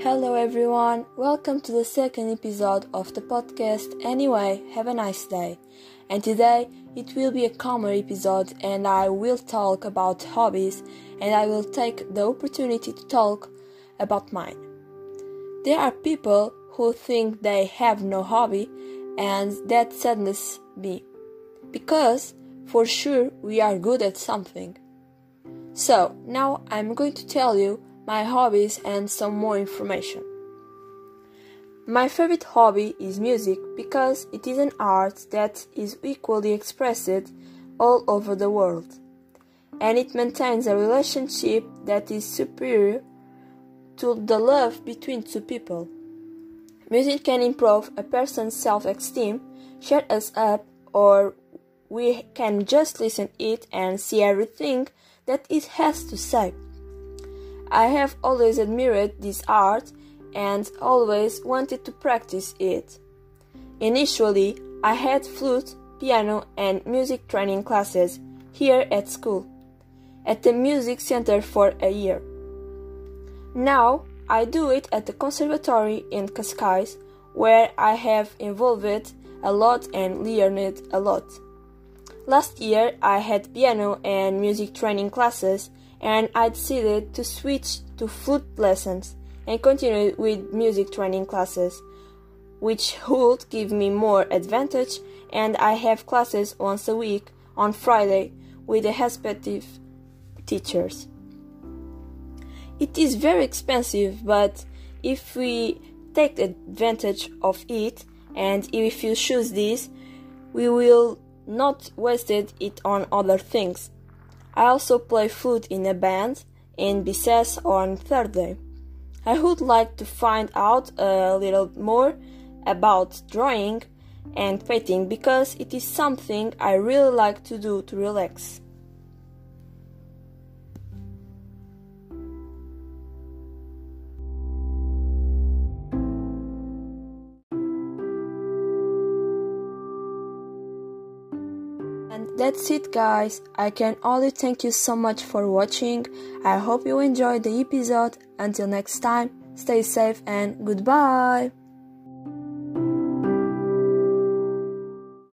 Hello everyone, welcome to the second episode of the podcast. Anyway, have a nice day. And today it will be a calmer episode and I will talk about hobbies and I will take the opportunity to talk about mine. There are people who think they have no hobby and that saddens me because for sure we are good at something. So now I'm going to tell you my hobbies, and some more information. My favorite hobby is music because it is an art that is equally expressed all over the world, and it maintains a relationship that is superior to the love between two people. Music can improve a person's self-esteem, cheer us up, or we can just listen it and see everything that it has to say. I have always admired this art and always wanted to practice it. Initially, I had flute, piano, and music training classes here at school, at the music center for a year. Now, I do it at the conservatory in Cascais, where I have involved a lot and learned a lot. Last year, I had piano and music training classes and I decided to switch to flute lessons and continue with music training classes, which would give me more advantage and I have classes once a week on Friday with the respective teachers. It is very expensive, but if we take advantage of it and if you choose this, we will not wasted it on other things I also play flute in a band in Bicesse on Thursday. I would like to find out a little more about drawing and painting because it is something I really like to do to relax. That's it, guys. I can only thank you so much for watching. I hope you enjoyed the episode. Until next time, stay safe and goodbye.